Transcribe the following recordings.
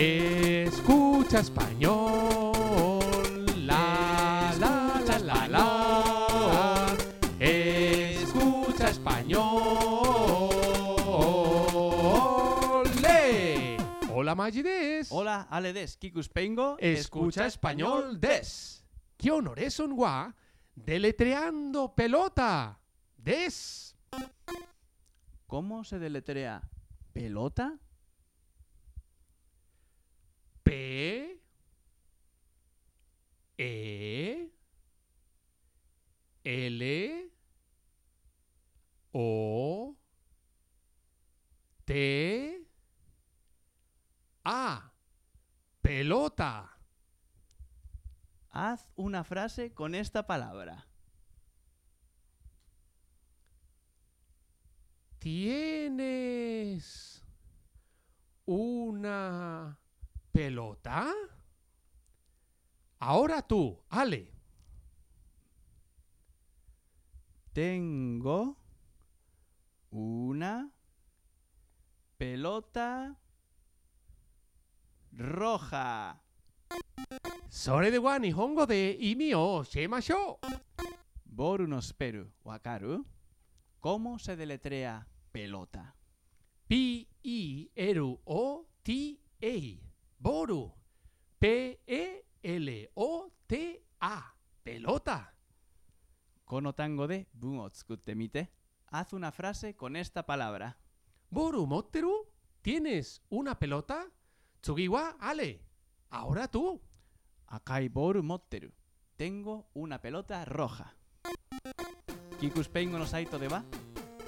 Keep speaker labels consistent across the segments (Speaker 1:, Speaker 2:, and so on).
Speaker 1: Escucha español. La la la la la. Escucha español. ¡Le! Hola Magides.
Speaker 2: Hola, Ale des, Kikus Pengo.
Speaker 1: Escucha español des. ¿Qué honores son gua? Deletreando pelota. Des.
Speaker 2: ¿Cómo se deletrea pelota?
Speaker 1: P E L O T A pelota.
Speaker 2: Haz una frase con esta palabra.
Speaker 1: ¿Tienes una pelota? Ahora tú, Ale.
Speaker 2: Tengo una pelota roja.
Speaker 1: Sore de wa nihongo de imi o shemashou.
Speaker 2: Boru no speru wakaru. ¿Cómo se deletrea pelota?
Speaker 1: P-I-R-O-T-A. Boru. P-E-L-O-T-A. Pelota.
Speaker 2: Kono tango de tsukutte mite. Haz una frase con esta palabra.
Speaker 1: Boru motteru. ¿Tienes una pelota? Tsugi wa Ale. Ahora tú.
Speaker 2: Akai boru motteru. Tengo una pelota roja. Kikus Pengo no saito de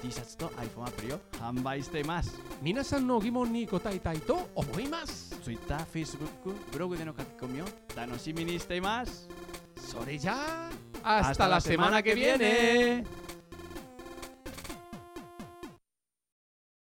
Speaker 2: wa T-shirts to iPhone アプリを販売しています。
Speaker 1: 皆さんの疑問に答えたいと思います。
Speaker 2: Twitter、Facebook、ブログでの書き込みを楽しみにしています。
Speaker 1: それじゃあ、hasta la semana que viene.